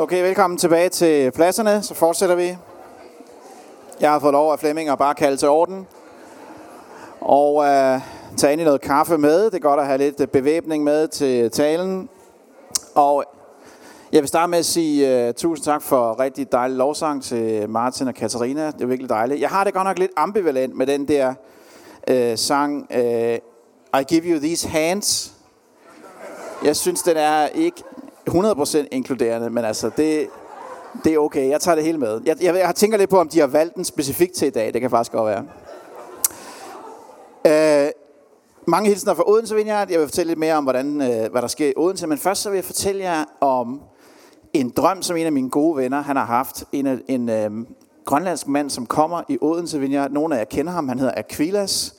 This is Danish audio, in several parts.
Okay, velkommen tilbage til pladserne. Så fortsætter vi. Jeg har fået lov af Flemming at bare kalde til orden. Og øh, tage ind i noget kaffe med. Det er godt at have lidt bevæbning med til talen. Og jeg vil starte med at sige uh, tusind tak for rigtig dejlig lovsang til Martin og Katarina. Det er virkelig dejligt. Jeg har det godt nok lidt ambivalent med den der uh, sang uh, I give you these hands. Jeg synes, den er ikke 100% inkluderende, men altså, det, det er okay. Jeg tager det hele med. Jeg, jeg, jeg tænker lidt på, om de har valgt den specifikt til i dag. Det kan faktisk godt være. Øh, mange hilsner fra Odense Vineyard. Jeg vil fortælle lidt mere om, hvordan, øh, hvad der sker i Odense. Men først så vil jeg fortælle jer om en drøm, som en af mine gode venner han har haft. En, en øh, grønlandsk mand, som kommer i Odense Vineyard. Nogle af jer kender ham. Han hedder Aquilas.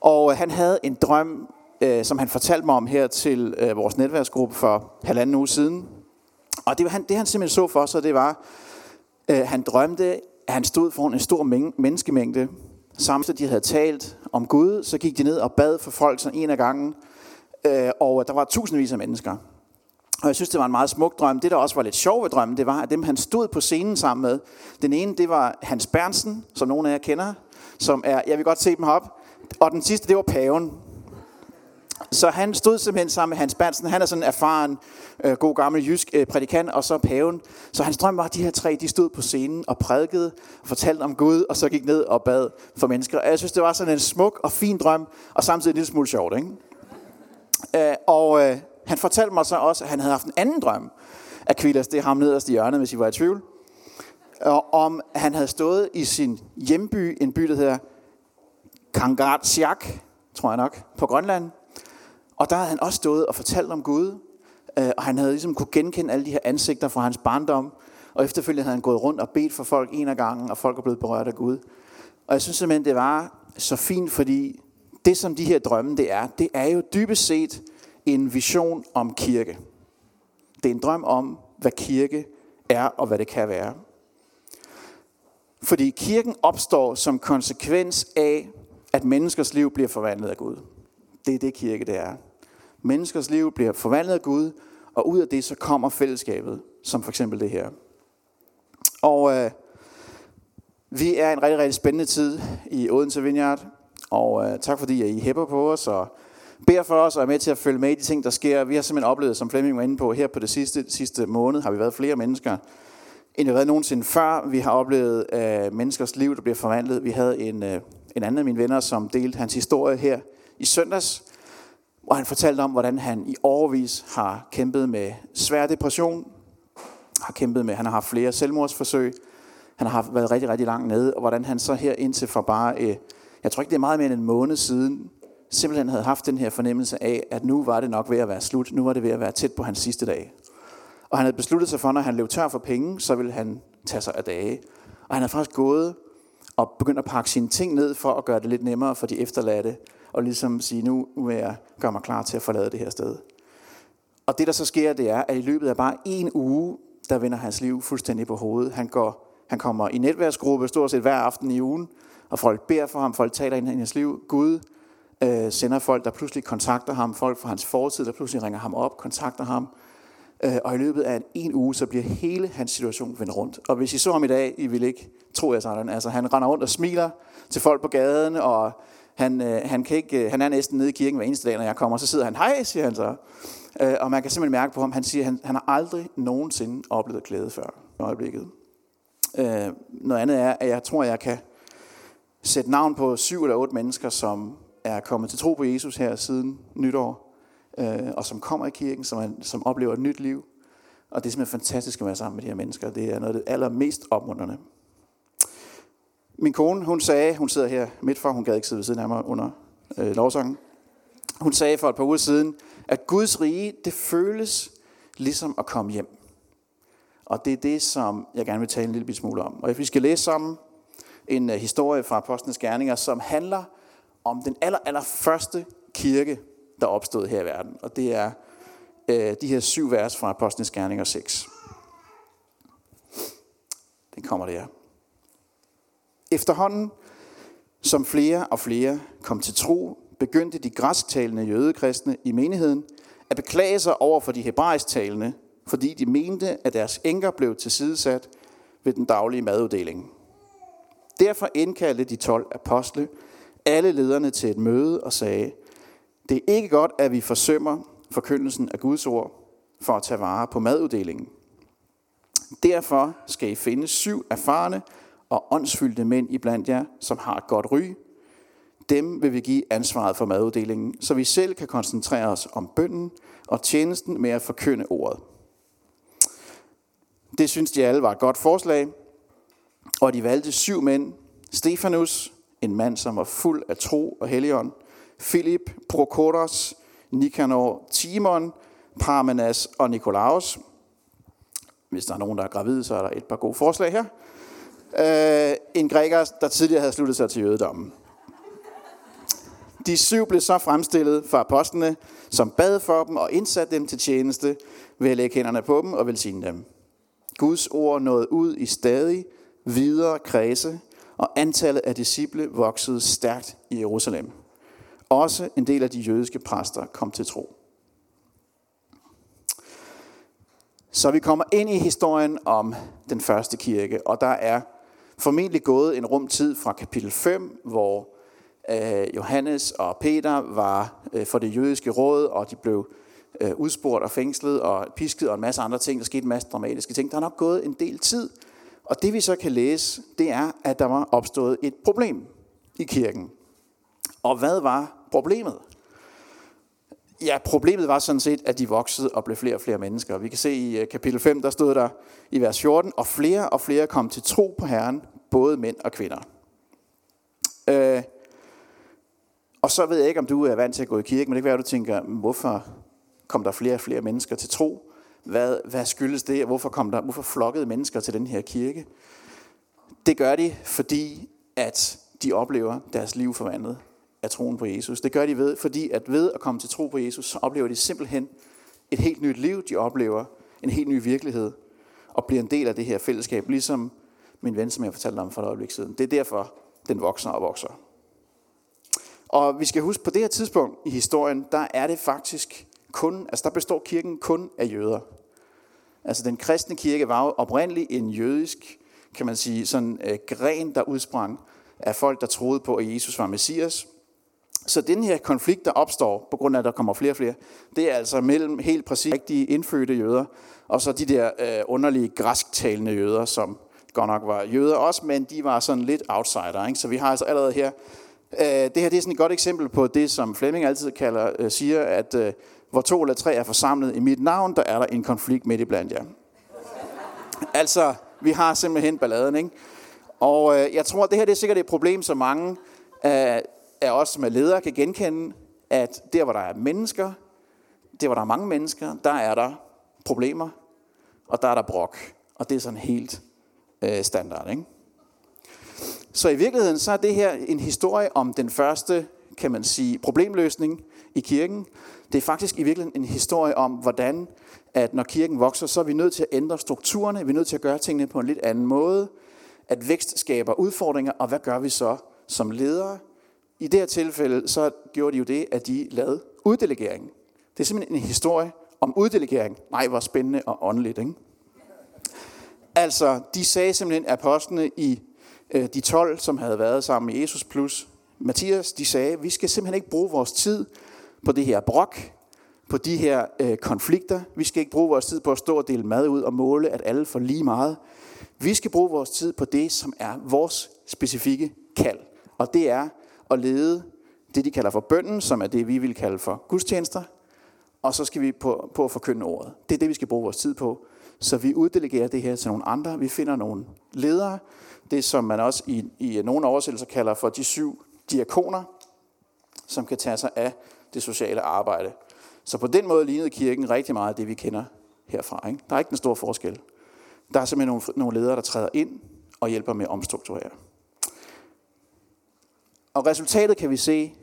Og øh, han havde en drøm øh, som han fortalte mig om her til øh, vores netværksgruppe for halvanden uge siden. Og det, han, det han simpelthen så for sig, det var, øh, han drømte, at han stod foran en stor menneskemængde. Samtidig de havde talt om Gud, så gik de ned og bad for folk sådan en af gangen. Øh, og der var tusindvis af mennesker. Og jeg synes, det var en meget smuk drøm. Det, der også var lidt sjovt ved drømmen, det var, at dem, han stod på scenen sammen med, den ene, det var Hans Bernsen, som nogle af jer kender, som er, jeg vil godt se dem op. Og den sidste, det var paven. Så han stod simpelthen sammen med Hans Bansen. Han er sådan en erfaren, øh, god gammel jysk øh, prædikant, og så paven. Så hans drøm var, at de her tre, de stod på scenen og prædikede og fortalte om Gud, og så gik ned og bad for mennesker. Og jeg synes, det var sådan en smuk og fin drøm, og samtidig en lille smule sjovt. Ikke? Øh, og øh, han fortalte mig så også, at han havde haft en anden drøm. Aquilas, det er ham nederst i hjørnet, hvis I var i tvivl. Og om han havde stået i sin hjemby, en by, der hedder Kangartsiak, tror jeg nok, på Grønland. Og der havde han også stået og fortalt om Gud, øh, og han havde ligesom kunne genkende alle de her ansigter fra hans barndom, og efterfølgende havde han gået rundt og bedt for folk en af gangen, og folk er blevet berørt af Gud. Og jeg synes simpelthen, det var så fint, fordi det som de her drømme det er, det er jo dybest set en vision om kirke. Det er en drøm om, hvad kirke er og hvad det kan være. Fordi kirken opstår som konsekvens af, at menneskers liv bliver forvandlet af Gud. Det er det kirke, det er. Menneskers liv bliver forvandlet af Gud, og ud af det så kommer fællesskabet, som for eksempel det her. Og øh, vi er en rigtig, rigtig spændende tid i Odense Vineyard, og øh, tak fordi I hæpper på os og beder for os og er med til at følge med i de ting, der sker. Vi har simpelthen oplevet, som Flemming var inde på, her på det sidste, sidste måned har vi været flere mennesker, end vi har været nogensinde før. Vi har oplevet øh, menneskers liv, der bliver forvandlet. Vi havde en, øh, en anden af mine venner, som delte hans historie her i søndags, hvor han fortalte om, hvordan han i overvis har kæmpet med svær depression, har kæmpet med, han har haft flere selvmordsforsøg, han har været rigtig, rigtig langt nede, og hvordan han så her indtil for bare, øh, jeg tror ikke det er meget mere end en måned siden, simpelthen havde haft den her fornemmelse af, at nu var det nok ved at være slut, nu var det ved at være tæt på hans sidste dag. Og han havde besluttet sig for, når han løb tør for penge, så ville han tage sig af dage. Og han havde faktisk gået og begyndt at pakke sine ting ned for at gøre det lidt nemmere for de efterladte, og ligesom sige, nu vil jeg gøre mig klar til at forlade det her sted. Og det, der så sker, det er, at i løbet af bare en uge, der vender hans liv fuldstændig på hovedet. Han, går, han kommer i netværksgruppe stort set hver aften i ugen, og folk beder for ham, folk taler ind i hans liv. Gud øh, sender folk, der pludselig kontakter ham, folk fra hans fortid, der pludselig ringer ham op, kontakter ham. Øh, og i løbet af en, en uge, så bliver hele hans situation vendt rundt. Og hvis I så ham i dag, I vil ikke tro jeg sådan. Altså, han render rundt og smiler til folk på gaden, og han, øh, han, kan ikke, øh, han er næsten nede i kirken hver eneste dag, når jeg kommer, så sidder han, hej, siger han så. Øh, og man kan simpelthen mærke på ham, han siger, han, han har aldrig nogensinde oplevet glæde før i øjeblikket. Øh, noget andet er, at jeg tror, at jeg kan sætte navn på syv eller otte mennesker, som er kommet til tro på Jesus her siden nytår, øh, og som kommer i kirken, som, er, som oplever et nyt liv. Og det er simpelthen fantastisk at være sammen med de her mennesker. Det er noget af det allermest opmuntrende. Min kone, hun sagde, hun sidder her midt for, hun gad ikke sidde ved siden af mig under øh, lovsangen. Hun sagde for et par uger siden, at Guds rige, det føles ligesom at komme hjem. Og det er det, som jeg gerne vil tale en lille smule om. Og vi skal læse sammen en uh, historie fra Apostlenes Gerninger, som handler om den aller, aller første kirke, der opstod her i verden. Og det er uh, de her syv vers fra Apostlenes Gerninger 6. Den kommer der. Efterhånden, som flere og flere kom til tro, begyndte de græsktalende jødekristne i menigheden at beklage sig over for de hebraisktalende, fordi de mente, at deres enker blev tilsidesat ved den daglige maduddeling. Derfor indkaldte de 12 apostle alle lederne til et møde og sagde, det er ikke godt, at vi forsømmer forkyndelsen af Guds ord for at tage vare på maduddelingen. Derfor skal I finde syv erfarne og åndsfyldte mænd i blandt jer, som har et godt ry. Dem vil vi give ansvaret for maduddelingen, så vi selv kan koncentrere os om bønden og tjenesten med at forkynde ordet. Det synes de alle var et godt forslag, og de valgte syv mænd. Stefanus, en mand, som var fuld af tro og helligånd. Philip, Prokoros, Nikanor, Timon, Parmenas og Nikolaus. Hvis der er nogen, der er gravid, så er der et par gode forslag her. Øh, en græker, der tidligere havde sluttet sig til jødedommen. De syv blev så fremstillet for apostlene, som bad for dem og indsatte dem til tjeneste ved at lægge hænderne på dem og velsigne dem. Guds ord nåede ud i stadig videre kredse, og antallet af disciple voksede stærkt i Jerusalem. Også en del af de jødiske præster kom til tro. Så vi kommer ind i historien om den første kirke, og der er formentlig gået en rum tid fra kapitel 5, hvor øh, Johannes og Peter var øh, for det jødiske råd, og de blev øh, udspurgt og fængslet og pisket og en masse andre ting. Der skete en masse dramatiske ting. Der er nok gået en del tid. Og det vi så kan læse, det er, at der var opstået et problem i kirken. Og hvad var problemet? Ja, problemet var sådan set, at de voksede og blev flere og flere mennesker. Vi kan se i øh, kapitel 5, der stod der i vers 14, og flere og flere kom til tro på Herren, både mænd og kvinder. Øh, og så ved jeg ikke, om du er vant til at gå i kirke, men det kan være, at du tænker, hvorfor kom der flere og flere mennesker til tro? Hvad, hvad skyldes det, og hvorfor, kom der, hvorfor flokkede mennesker til den her kirke? Det gør de, fordi at de oplever deres liv forvandlet af troen på Jesus. Det gør de ved, fordi at ved at komme til tro på Jesus, så oplever de simpelthen et helt nyt liv. De oplever en helt ny virkelighed og bliver en del af det her fællesskab, ligesom min ven, som jeg fortalte om for et øjeblik siden. Det er derfor, den vokser og vokser. Og vi skal huske, på det her tidspunkt i historien, der er det faktisk kun, altså der består kirken kun af jøder. Altså den kristne kirke var jo oprindeligt en jødisk, kan man sige, sådan øh, gren, der udsprang af folk, der troede på, at Jesus var Messias. Så den her konflikt, der opstår, på grund af, at der kommer flere og flere, det er altså mellem helt præcis rigtige indfødte jøder, og så de der øh, underlige græsktalende jøder, som godt nok var jøder også, men de var sådan lidt outsider. Ikke? Så vi har altså allerede her, øh, det her det er sådan et godt eksempel på det, som Flemming altid kalder, øh, siger, at øh, hvor to eller tre er forsamlet i mit navn, der er der en konflikt midt i blandt jer. altså, vi har simpelthen balladen, ikke? Og øh, jeg tror, at det her det er sikkert et problem, som mange øh, af os som er ledere kan genkende, at der, hvor der er mennesker, der, hvor der er mange mennesker, der er der problemer, og der er der brok. Og det er sådan helt øh, standard, ikke? Så i virkeligheden, så er det her en historie om den første, kan man sige, problemløsning i kirken. Det er faktisk i virkeligheden en historie om, hvordan, at når kirken vokser, så er vi nødt til at ændre strukturerne, vi er nødt til at gøre tingene på en lidt anden måde, at vækst skaber udfordringer, og hvad gør vi så som ledere? I det her tilfælde, så gjorde de jo det, at de lavede uddelegering. Det er simpelthen en historie om uddelegering. Nej, hvor spændende og åndeligt, ikke? Altså, de sagde simpelthen, apostlene i øh, de 12, som havde været sammen med Jesus plus Mathias, de sagde, vi skal simpelthen ikke bruge vores tid på det her brok, på de her øh, konflikter. Vi skal ikke bruge vores tid på at stå og dele mad ud og måle, at alle får lige meget. Vi skal bruge vores tid på det, som er vores specifikke kald. Og det er at lede det, de kalder for bønden, som er det, vi vil kalde for gudstjenester. Og så skal vi på, på at forkynde ordet. Det er det, vi skal bruge vores tid på. Så vi uddelegerer det her til nogle andre. Vi finder nogle ledere. Det, som man også i, i nogle oversættelser kalder for de syv diakoner, som kan tage sig af det sociale arbejde. Så på den måde lignede kirken rigtig meget det, vi kender herfra. Ikke? Der er ikke en stor forskel. Der er simpelthen nogle, nogle ledere, der træder ind og hjælper med at omstrukturere. Og resultatet kan vi se,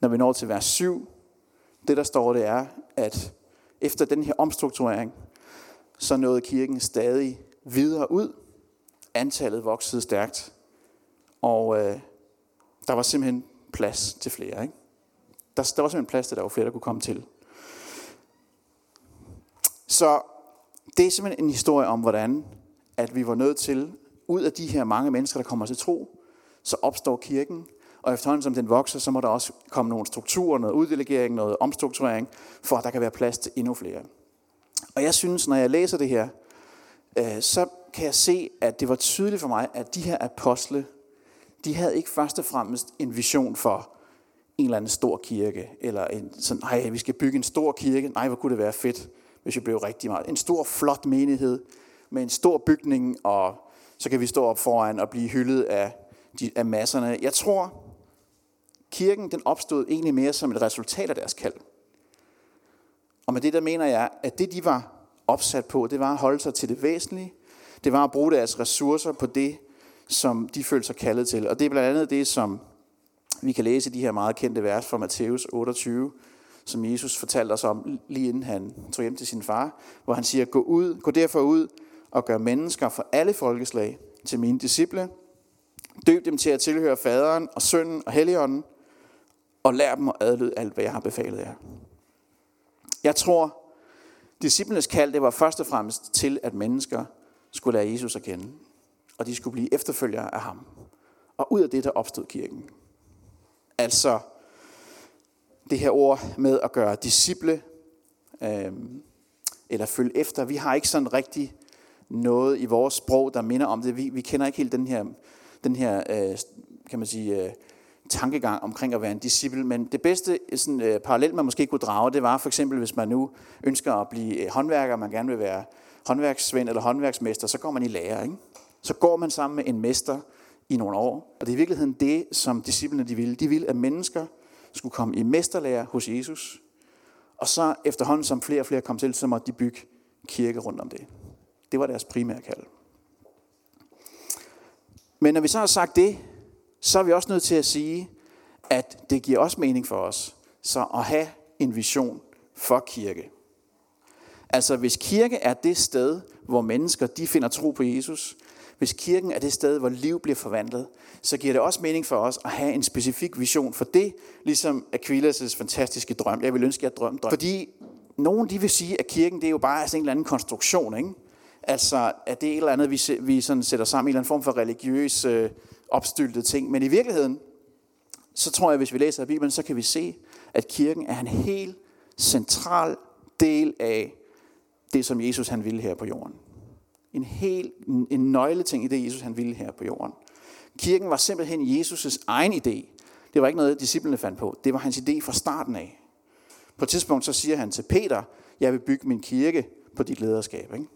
når vi når til vers 7. Det, der står, det er, at efter den her omstrukturering, så nåede kirken stadig videre ud. Antallet voksede stærkt. Og øh, der var simpelthen plads til flere. Ikke? Der, der var simpelthen plads til, at der var flere, der kunne komme til. Så det er simpelthen en historie om, hvordan at vi var nødt til, ud af de her mange mennesker, der kommer til tro, så opstår kirken, og efterhånden som den vokser, så må der også komme nogle strukturer, noget uddelegering, noget omstrukturering, for at der kan være plads til endnu flere. Og jeg synes, når jeg læser det her, øh, så kan jeg se, at det var tydeligt for mig, at de her apostle, de havde ikke først og fremmest en vision for en eller anden stor kirke, eller en sådan, nej, vi skal bygge en stor kirke, nej, hvor kunne det være fedt, hvis vi blev rigtig meget. En stor, flot menighed, med en stor bygning, og så kan vi stå op foran og blive hyldet af, de, af masserne. Jeg tror, kirken den opstod egentlig mere som et resultat af deres kald. Og med det der mener jeg, at det de var opsat på, det var at holde sig til det væsentlige. Det var at bruge deres ressourcer på det, som de følte sig kaldet til. Og det er blandt andet det, som vi kan læse i de her meget kendte vers fra Matthæus 28, som Jesus fortalte os om lige inden han tog hjem til sin far, hvor han siger, gå ud, gå derfor ud og gør mennesker for alle folkeslag til mine disciple. Døb dem til at tilhøre faderen og sønnen og helligånden, og lær dem at adlyde alt, hvad jeg har befalet jer. Jeg tror, disciplenes kald, det var først og fremmest til, at mennesker skulle lære Jesus at kende, og de skulle blive efterfølgere af ham. Og ud af det, der opstod kirken. Altså det her ord med at gøre disciple, øh, eller følge efter. Vi har ikke sådan rigtig noget i vores sprog, der minder om det. Vi, vi kender ikke helt den her, den her øh, kan man sige, øh, tankegang omkring at være en disciple, men det bedste øh, sådan, øh, parallel, man måske kunne drage, det var for eksempel, hvis man nu ønsker at blive øh, håndværker, man gerne vil være håndværksvend eller håndværksmester, så går man i lære. Ikke? Så går man sammen med en mester i nogle år. Og det er i virkeligheden det, som disciplene de ville. De ville, at mennesker skulle komme i mesterlære hos Jesus. Og så efterhånden, som flere og flere kom til, så måtte de bygge kirke rundt om det. Det var deres primære kald. Men når vi så har sagt det, så er vi også nødt til at sige, at det giver også mening for os så at have en vision for kirke. Altså hvis kirke er det sted, hvor mennesker de finder tro på Jesus, hvis kirken er det sted, hvor liv bliver forvandlet, så giver det også mening for os at have en specifik vision for det, ligesom Aquilas' fantastiske drøm. Jeg vil ønske, at jeg drømte drøm. Fordi nogen de vil sige, at kirken det er jo bare sådan en eller anden konstruktion. Ikke? Altså, at det er et eller andet, vi, vi sådan sætter sammen i en eller anden form for religiøs øh, opstyltede ting. Men i virkeligheden, så tror jeg, hvis vi læser Bibelen, så kan vi se, at kirken er en helt central del af det, som Jesus han ville her på jorden. En helt en nøgleting i det, Jesus han ville her på jorden. Kirken var simpelthen Jesus' egen idé. Det var ikke noget, disciplene fandt på. Det var hans idé fra starten af. På et tidspunkt så siger han til Peter, jeg vil bygge min kirke på dit lederskab. Ikke?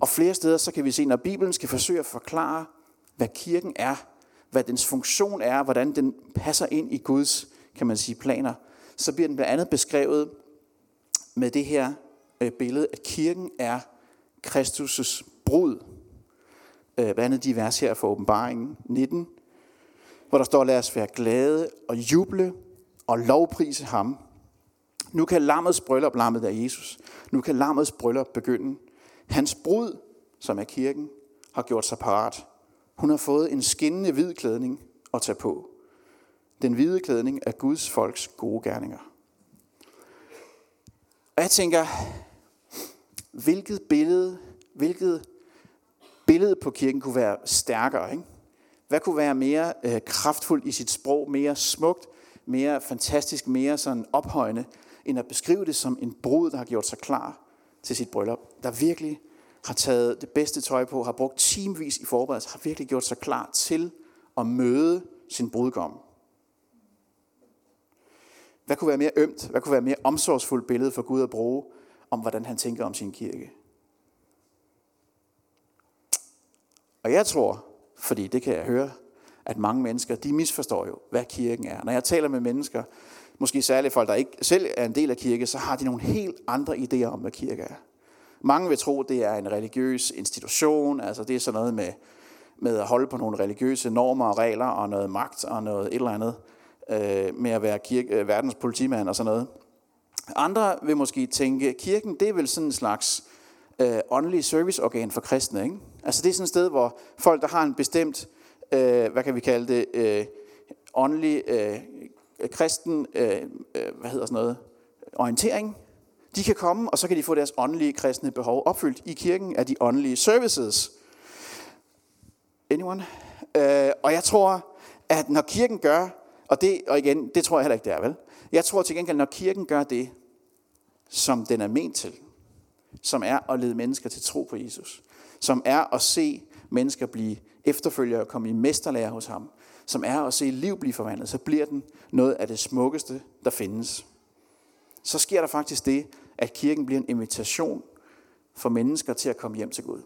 Og flere steder så kan vi se, når Bibelen skal forsøge at forklare, hvad kirken er, hvad dens funktion er, hvordan den passer ind i Guds, kan man sige, planer, så bliver den blandt andet beskrevet med det her øh, billede, at kirken er Kristus' brud. Øh, hvad blandt andet de vers her fra åbenbaringen 19, hvor der står, lad os være glade og juble og lovprise ham. Nu kan lammets bryllup, lammet af Jesus, nu kan lammets bryllup begynde. Hans brud, som er kirken, har gjort sig parat. Hun har fået en skinnende hvid klædning at tage på. Den hvide klædning er Guds folks gode gerninger. Og jeg tænker, hvilket billede, hvilket billede på kirken kunne være stærkere? Ikke? Hvad kunne være mere øh, kraftfuldt i sit sprog, mere smukt, mere fantastisk, mere sådan ophøjende, end at beskrive det som en brud, der har gjort sig klar til sit bryllup, der virkelig har taget det bedste tøj på, har brugt timevis i forberedelse, har virkelig gjort sig klar til at møde sin brudgom. Hvad kunne være mere ømt? Hvad kunne være mere omsorgsfuldt billede for Gud at bruge om, hvordan han tænker om sin kirke? Og jeg tror, fordi det kan jeg høre, at mange mennesker, de misforstår jo, hvad kirken er. Når jeg taler med mennesker, måske særligt folk, der ikke selv er en del af kirke, så har de nogle helt andre idéer om, hvad kirke er. Mange vil tro, det er en religiøs institution, altså det er sådan noget med, med at holde på nogle religiøse normer og regler, og noget magt og noget et eller andet, øh, med at være kirke, øh, verdens politimand og sådan noget. Andre vil måske tænke, kirken det er vel sådan en slags øh, åndelig serviceorgan for kristne. Ikke? Altså det er sådan et sted, hvor folk, der har en bestemt, øh, hvad kan vi kalde det, øh, åndelig øh, kristen, øh, øh hvad hedder sådan noget, orientering, de kan komme, og så kan de få deres åndelige kristne behov opfyldt i kirken af de åndelige services. Anyone? Øh, og jeg tror, at når kirken gør, og, det, og igen, det tror jeg heller ikke, det er vel. Jeg tror til gengæld, når kirken gør det, som den er ment til, som er at lede mennesker til tro på Jesus, som er at se mennesker blive efterfølgere og komme i mesterlærer hos ham, som er at se liv blive forvandlet, så bliver den noget af det smukkeste, der findes. Så sker der faktisk det, at kirken bliver en invitation for mennesker til at komme hjem til Gud.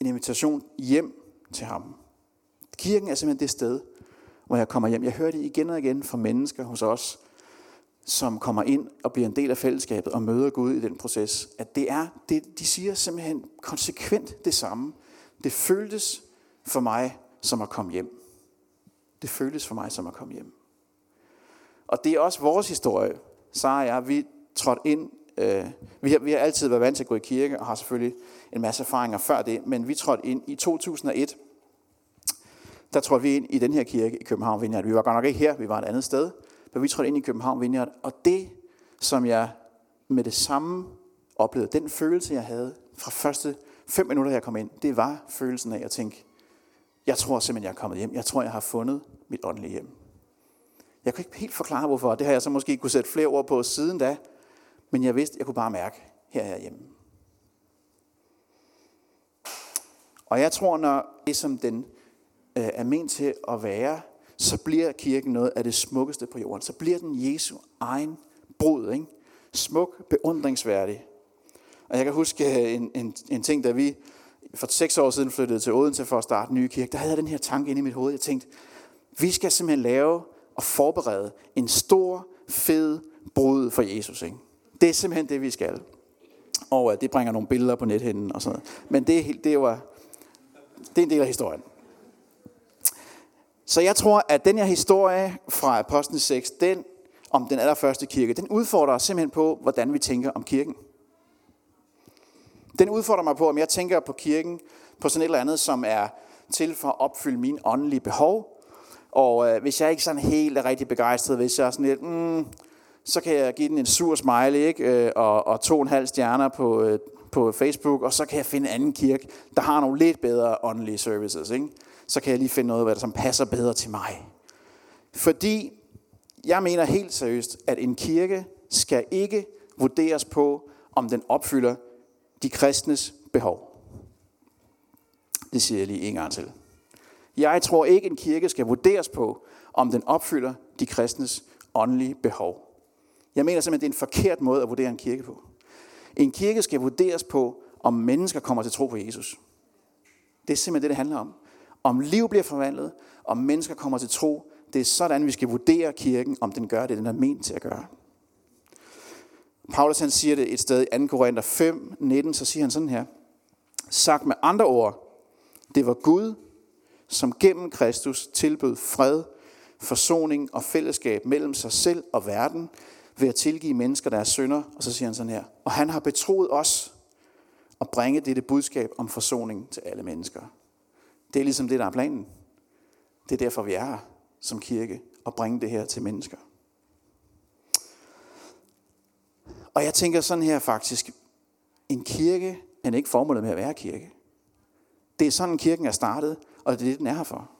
En invitation hjem til ham. Kirken er simpelthen det sted, hvor jeg kommer hjem. Jeg hører det igen og igen fra mennesker hos os, som kommer ind og bliver en del af fællesskabet og møder Gud i den proces, at det er, det, de siger simpelthen konsekvent det samme. Det føltes for mig som at komme hjem. Det føltes for mig som at komme hjem. Og det er også vores historie. Sara og jeg, vi trådte ind, øh, vi, har, vi har altid været vant til at gå i kirke, og har selvfølgelig en masse erfaringer før det, men vi trådte ind i 2001, der trådte vi ind i den her kirke i København Vineyard. Vi var godt nok ikke her, vi var et andet sted, men vi trådte ind i København Vineyard, og det, som jeg med det samme oplevede, den følelse, jeg havde fra første fem minutter, jeg kom ind, det var følelsen af at tænke, jeg tror simpelthen, jeg er kommet hjem. Jeg tror, jeg har fundet mit åndelige hjem. Jeg kan ikke helt forklare, hvorfor. Det har jeg så måske kunne sætte flere ord på siden da. Men jeg vidste, jeg kunne bare mærke, her er jeg hjemme. Og jeg tror, når det som den øh, er ment til at være, så bliver kirken noget af det smukkeste på jorden. Så bliver den Jesu egen brud. Ikke? Smuk, beundringsværdig. Og jeg kan huske øh, en, en, en ting, da vi for seks år siden flyttede til Odense for at starte en ny kirke, der havde jeg den her tanke inde i mit hoved. Jeg tænkte, vi skal simpelthen lave og forberede en stor, fed brud for Jesus. Ikke? Det er simpelthen det, vi skal. Og uh, det bringer nogle billeder på nethinden og sådan noget. Men det, er, helt, det, var, øh, det er en del af historien. Så jeg tror, at den her historie fra Apostlenes 6, den om den allerførste kirke, den udfordrer os simpelthen på, hvordan vi tænker om kirken. Den udfordrer mig på, om jeg tænker på kirken på sådan et eller andet, som er til for at opfylde mine åndelige behov. Og øh, hvis jeg ikke sådan helt er rigtig begejstret, hvis jeg er sådan lidt, mm, så kan jeg give den en sur smiley, ikke? Øh, og, og to og en halv stjerner på, øh, på Facebook, og så kan jeg finde en anden kirke, der har nogle lidt bedre åndelige services. Ikke? Så kan jeg lige finde noget, hvad der som passer bedre til mig. Fordi jeg mener helt seriøst, at en kirke skal ikke vurderes på, om den opfylder de kristnes behov. Det siger jeg lige en gang til. Jeg tror ikke, en kirke skal vurderes på, om den opfylder de kristnes åndelige behov. Jeg mener simpelthen, det er en forkert måde at vurdere en kirke på. En kirke skal vurderes på, om mennesker kommer til tro på Jesus. Det er simpelthen det, det handler om. Om liv bliver forvandlet, om mennesker kommer til tro, det er sådan, vi skal vurdere kirken, om den gør det, den er ment til at gøre. Paulus han siger det et sted i 2. Korinther 5, 19, så siger han sådan her. Sagt med andre ord, det var Gud, som gennem Kristus tilbød fred, forsoning og fællesskab mellem sig selv og verden, ved at tilgive mennesker deres synder. Og så siger han sådan her. Og han har betroet os at bringe dette budskab om forsoning til alle mennesker. Det er ligesom det, der er planen. Det er derfor, vi er her som kirke, og bringe det her til mennesker. Og jeg tænker sådan her faktisk, en kirke er ikke formålet med at være kirke. Det er sådan, kirken er startet, og det er det, den er her for.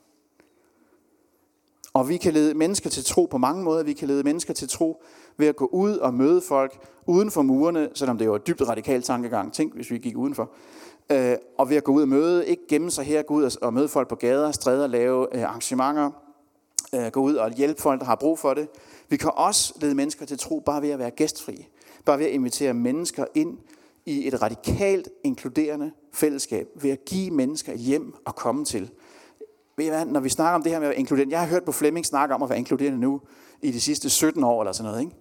Og vi kan lede mennesker til tro på mange måder. Vi kan lede mennesker til tro ved at gå ud og møde folk uden for murene, selvom det jo er dybt radikal tankegang. Tænk, hvis vi gik udenfor. Øh, og ved at gå ud og møde, ikke gemme sig her, gå ud og møde folk på gader, stræder, lave øh, arrangementer, øh, gå ud og hjælpe folk, der har brug for det. Vi kan også lede mennesker til tro bare ved at være gæstfri. Bare ved at invitere mennesker ind i et radikalt inkluderende fællesskab. Ved at give mennesker et hjem at komme til. Ved I hvad, når vi snakker om det her med at være inkluderende. Jeg har hørt på Flemming snakke om at være inkluderende nu i de sidste 17 år eller sådan noget. Ikke?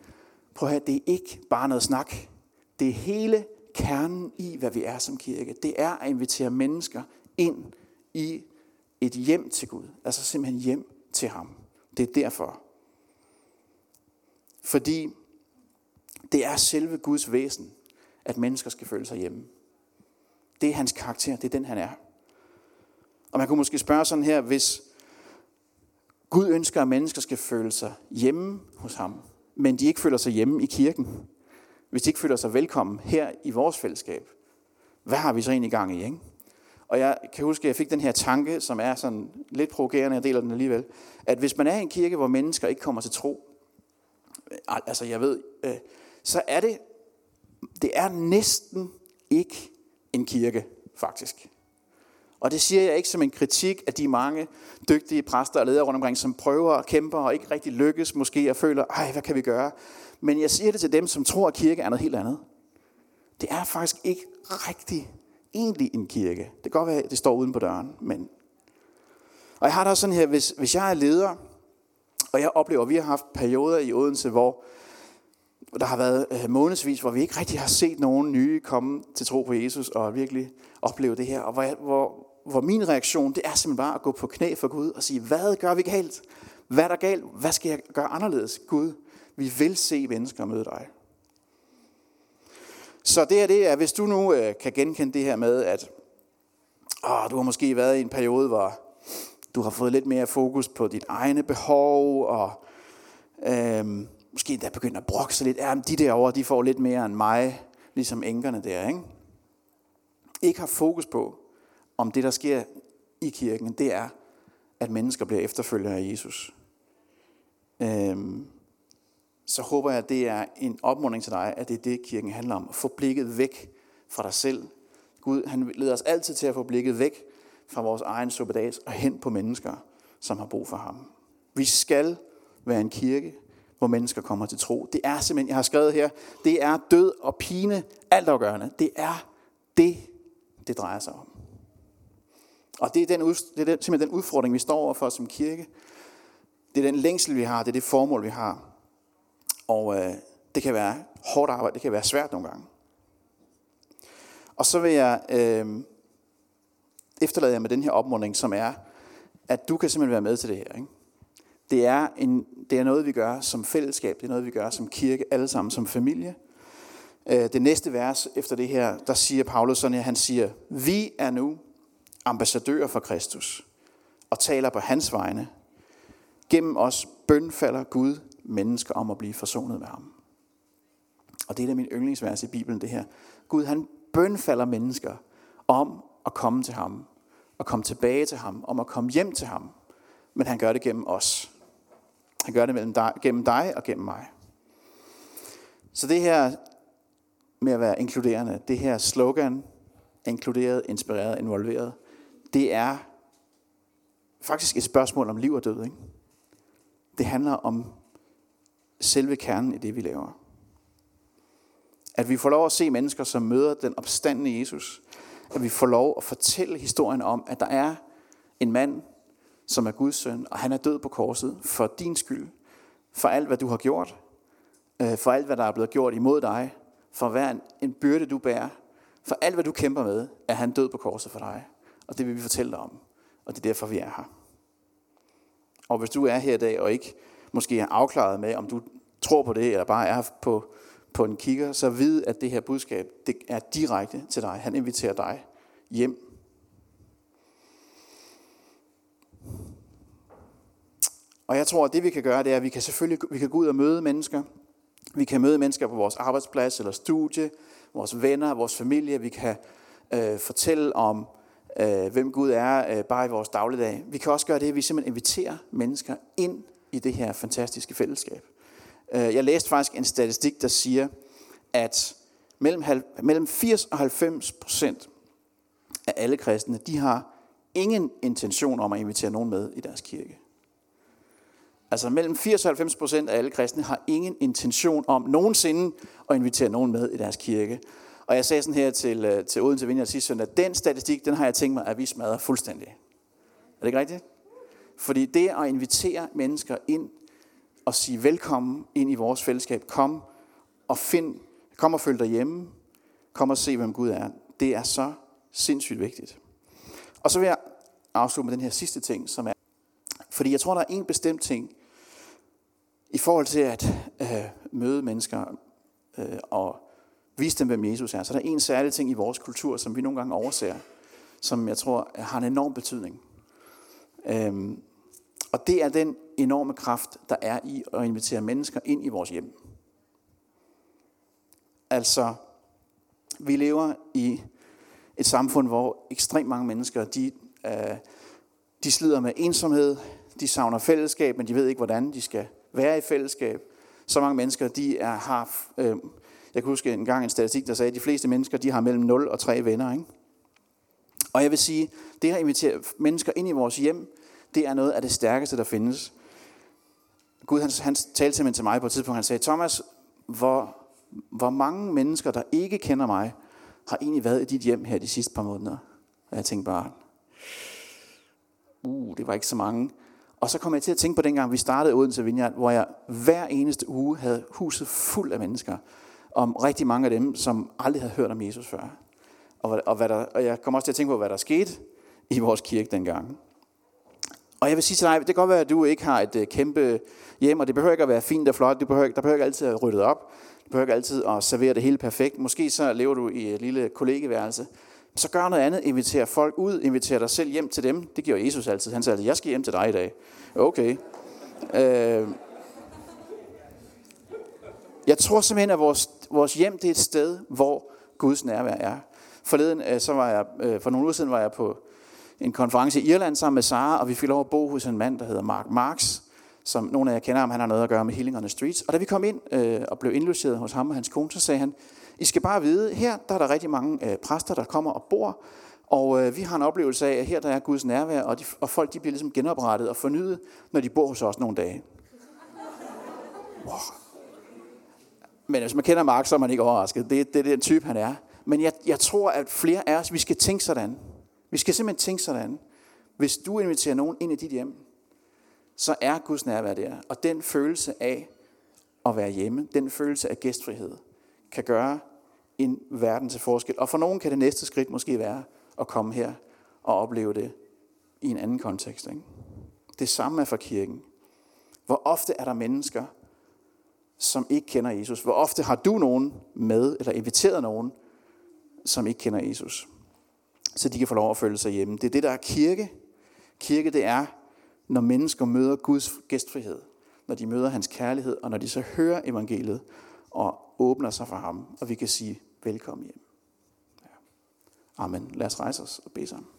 Prøv at høre, det er ikke bare noget snak. Det er hele kernen i, hvad vi er som kirke. Det er at invitere mennesker ind i et hjem til Gud. Altså simpelthen hjem til ham. Det er derfor. Fordi det er selve Guds væsen, at mennesker skal føle sig hjemme. Det er hans karakter, det er den han er. Og man kunne måske spørge sådan her, hvis Gud ønsker, at mennesker skal føle sig hjemme hos ham, men de ikke føler sig hjemme i kirken, hvis de ikke føler sig velkommen her i vores fællesskab, hvad har vi så egentlig gang i? Ikke? Og jeg kan huske, at jeg fik den her tanke, som er sådan lidt provokerende, jeg deler den alligevel, at hvis man er i en kirke, hvor mennesker ikke kommer til tro, altså jeg ved, øh, så er det, det er næsten ikke en kirke, faktisk. Og det siger jeg ikke som en kritik af de mange dygtige præster og ledere rundt omkring, som prøver og kæmper og ikke rigtig lykkes måske og føler, ej, hvad kan vi gøre? Men jeg siger det til dem, som tror, at kirke er noget helt andet. Det er faktisk ikke rigtig egentlig en kirke. Det kan godt være, at det står uden på døren, men... Og jeg har da også sådan her, hvis, hvis jeg er leder, og jeg oplever, at vi har haft perioder i Odense, hvor der har været øh, månedsvis, hvor vi ikke rigtig har set nogen nye komme til tro på Jesus og virkelig opleve det her. Og hvor, hvor, hvor min reaktion, det er simpelthen bare at gå på knæ for Gud og sige, hvad gør vi galt? Hvad er der galt? Hvad skal jeg gøre anderledes? Gud, vi vil se mennesker møde dig. Så det her, det er, hvis du nu øh, kan genkende det her med, at åh, du har måske været i en periode, hvor du har fået lidt mere fokus på dit egne behov, og øhm, måske endda begynder at brokke sig lidt. Ja, de derovre, de får lidt mere end mig, ligesom enkerne der, ikke? Ikke har fokus på, om det, der sker i kirken, det er, at mennesker bliver efterfølgere af Jesus. Øhm, så håber jeg, at det er en opmuntring til dig, at det er det, kirken handler om. At få blikket væk fra dig selv. Gud, han leder os altid til at få blikket væk fra vores egen suppedas og hen på mennesker, som har brug for ham. Vi skal være en kirke, hvor mennesker kommer til tro. Det er simpelthen, jeg har skrevet her, det er død og pine altafgørende. Det er det, det drejer sig om. Og det er, den, det er den, simpelthen den udfordring, vi står overfor som kirke. Det er den længsel, vi har. Det er det formål, vi har. Og øh, det kan være hårdt arbejde. Det kan være svært nogle gange. Og så vil jeg øh, efterlade jer med den her opmuntring, som er, at du kan simpelthen være med til det her. Ikke? Det, er en, det er noget, vi gør som fællesskab. Det er noget, vi gør som kirke, alle sammen som familie. Øh, det næste vers efter det her, der siger Paulus sådan her, han siger, vi er nu ambassadører for Kristus og taler på hans vegne. Gennem os bønfalder Gud mennesker om at blive forsonet med ham. Og det er da min yndlingsvers i Bibelen, det her. Gud han bønfalder mennesker om at komme til ham, og komme tilbage til ham, om at komme hjem til ham. Men han gør det gennem os. Han gør det mellem dig, gennem dig og gennem mig. Så det her med at være inkluderende, det her slogan, inkluderet, inspireret, involveret, det er faktisk et spørgsmål om liv og død. Ikke? Det handler om selve kernen i det, vi laver. At vi får lov at se mennesker, som møder den opstandende Jesus. At vi får lov at fortælle historien om, at der er en mand, som er Guds søn, og han er død på korset for din skyld, for alt, hvad du har gjort, øh, for alt, hvad der er blevet gjort imod dig, for hver en byrde, du bærer, for alt, hvad du kæmper med, er han død på korset for dig. Og det vil vi fortælle dig om. Og det er derfor, vi er her. Og hvis du er her i dag, og ikke måske er afklaret med, om du tror på det, eller bare er på, på en kigger, så vid, at det her budskab, det er direkte til dig. Han inviterer dig hjem. Og jeg tror, at det vi kan gøre, det er, at vi kan selvfølgelig vi kan gå ud og møde mennesker. Vi kan møde mennesker på vores arbejdsplads eller studie, vores venner, vores familie. Vi kan øh, fortælle om, øh, hvem Gud er, øh, bare i vores dagligdag. Vi kan også gøre det, at vi simpelthen inviterer mennesker ind i det her fantastiske fællesskab. Øh, jeg læste faktisk en statistik, der siger, at mellem, mellem 80 og 90 procent af alle kristne, de har ingen intention om at invitere nogen med i deres kirke. Altså mellem 80 og 90 procent af alle kristne har ingen intention om nogensinde at invitere nogen med i deres kirke. Og jeg sagde sådan her til, øh, til Odense Vineyard sidste søndag, den statistik, den har jeg tænkt mig, at vi smadrer fuldstændig. Er det ikke rigtigt? Fordi det at invitere mennesker ind og sige velkommen ind i vores fællesskab, kom og find, kom og følg dig hjemme, kom og se, hvem Gud er, det er så sindssygt vigtigt. Og så vil jeg afslutte med den her sidste ting, som er, fordi jeg tror, der er en bestemt ting, i forhold til at øh, møde mennesker øh, og vise dem, hvem Jesus er, så der er en særlig ting i vores kultur, som vi nogle gange overser, som jeg tror øh, har en enorm betydning. Øhm, og det er den enorme kraft, der er i at invitere mennesker ind i vores hjem. Altså, vi lever i et samfund, hvor ekstremt mange mennesker, de, øh, de slider med ensomhed, de savner fællesskab, men de ved ikke, hvordan de skal være i fællesskab. Så mange mennesker, de er, har, øh, jeg kan huske en gang en statistik, der sagde, at de fleste mennesker, de har mellem 0 og 3 venner. Ikke? Og jeg vil sige, det at invitere mennesker ind i vores hjem, det er noget af det stærkeste, der findes. Gud han, han talte simpelthen til mig på et tidspunkt, han sagde, Thomas, hvor, hvor mange mennesker, der ikke kender mig, har egentlig været i dit hjem her de sidste par måneder? Og jeg tænkte bare, uh, det var ikke så mange. Og så kom jeg til at tænke på dengang, vi startede Odense Vineyard, hvor jeg hver eneste uge havde huset fuld af mennesker. Om rigtig mange af dem, som aldrig havde hørt om Jesus før. Og, og, hvad der, og jeg kom også til at tænke på, hvad der skete i vores kirke dengang. Og jeg vil sige til dig, det kan godt være, at du ikke har et uh, kæmpe hjem, og det behøver ikke at være fint og flot. Det behøver, der behøver ikke altid at rydde op. Du behøver ikke altid at servere det hele perfekt. Måske så lever du i et lille kollegeværelse. Så gør noget andet. Inviter folk ud. Inviter dig selv hjem til dem. Det giver Jesus altid. Han sagde, jeg skal hjem til dig i dag. Okay. Øh, jeg tror simpelthen, at vores, vores hjem det er et sted, hvor Guds nærvær er. Forleden, øh, så var jeg, øh, for nogle uger siden var jeg på en konference i Irland sammen med Sara, og vi fik lov at bo hos en mand, der hedder Mark Marx, som nogle af jer kender ham, han har noget at gøre med Healing on the Streets. Og da vi kom ind øh, og blev indlogeret hos ham og hans kone, så sagde han, i skal bare vide, her der er der rigtig mange øh, præster, der kommer og bor, og øh, vi har en oplevelse af, at her der er Guds nærvær, og, de, og folk de bliver ligesom genoprettet og fornyet, når de bor hos os nogle dage. Wow. Men hvis man kender Mark, så er man ikke overrasket. Det, det er den type, han er. Men jeg, jeg tror, at flere af os, vi skal tænke sådan. Vi skal simpelthen tænke sådan. Hvis du inviterer nogen ind i dit hjem, så er Guds nærvær der. Og den følelse af at være hjemme, den følelse af gæstfrihed, kan gøre en verden til forskel. Og for nogen kan det næste skridt måske være at komme her og opleve det i en anden kontekst. Ikke? Det samme er for kirken. Hvor ofte er der mennesker, som ikke kender Jesus? Hvor ofte har du nogen med, eller inviteret nogen, som ikke kender Jesus? Så de kan få lov at føle sig hjemme. Det er det, der er kirke. Kirke, det er når mennesker møder Guds gæstfrihed, når de møder hans kærlighed, og når de så hører evangeliet og åbner sig for ham, og vi kan sige velkommen hjem. Ja. Amen. Lad os rejse os og bede sammen.